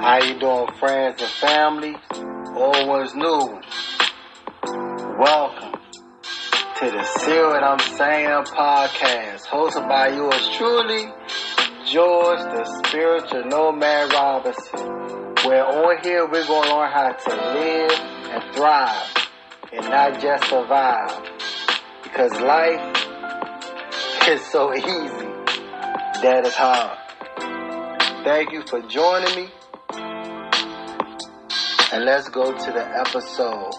How you doing, friends and family? Old ones new. Welcome to the See What I'm Saying podcast, hosted by yours truly, George, the spiritual nomad Robinson. Where on here we're going to learn how to live and thrive and not just survive. Because life is so easy that it's hard. Thank you for joining me. And let's go to the episode.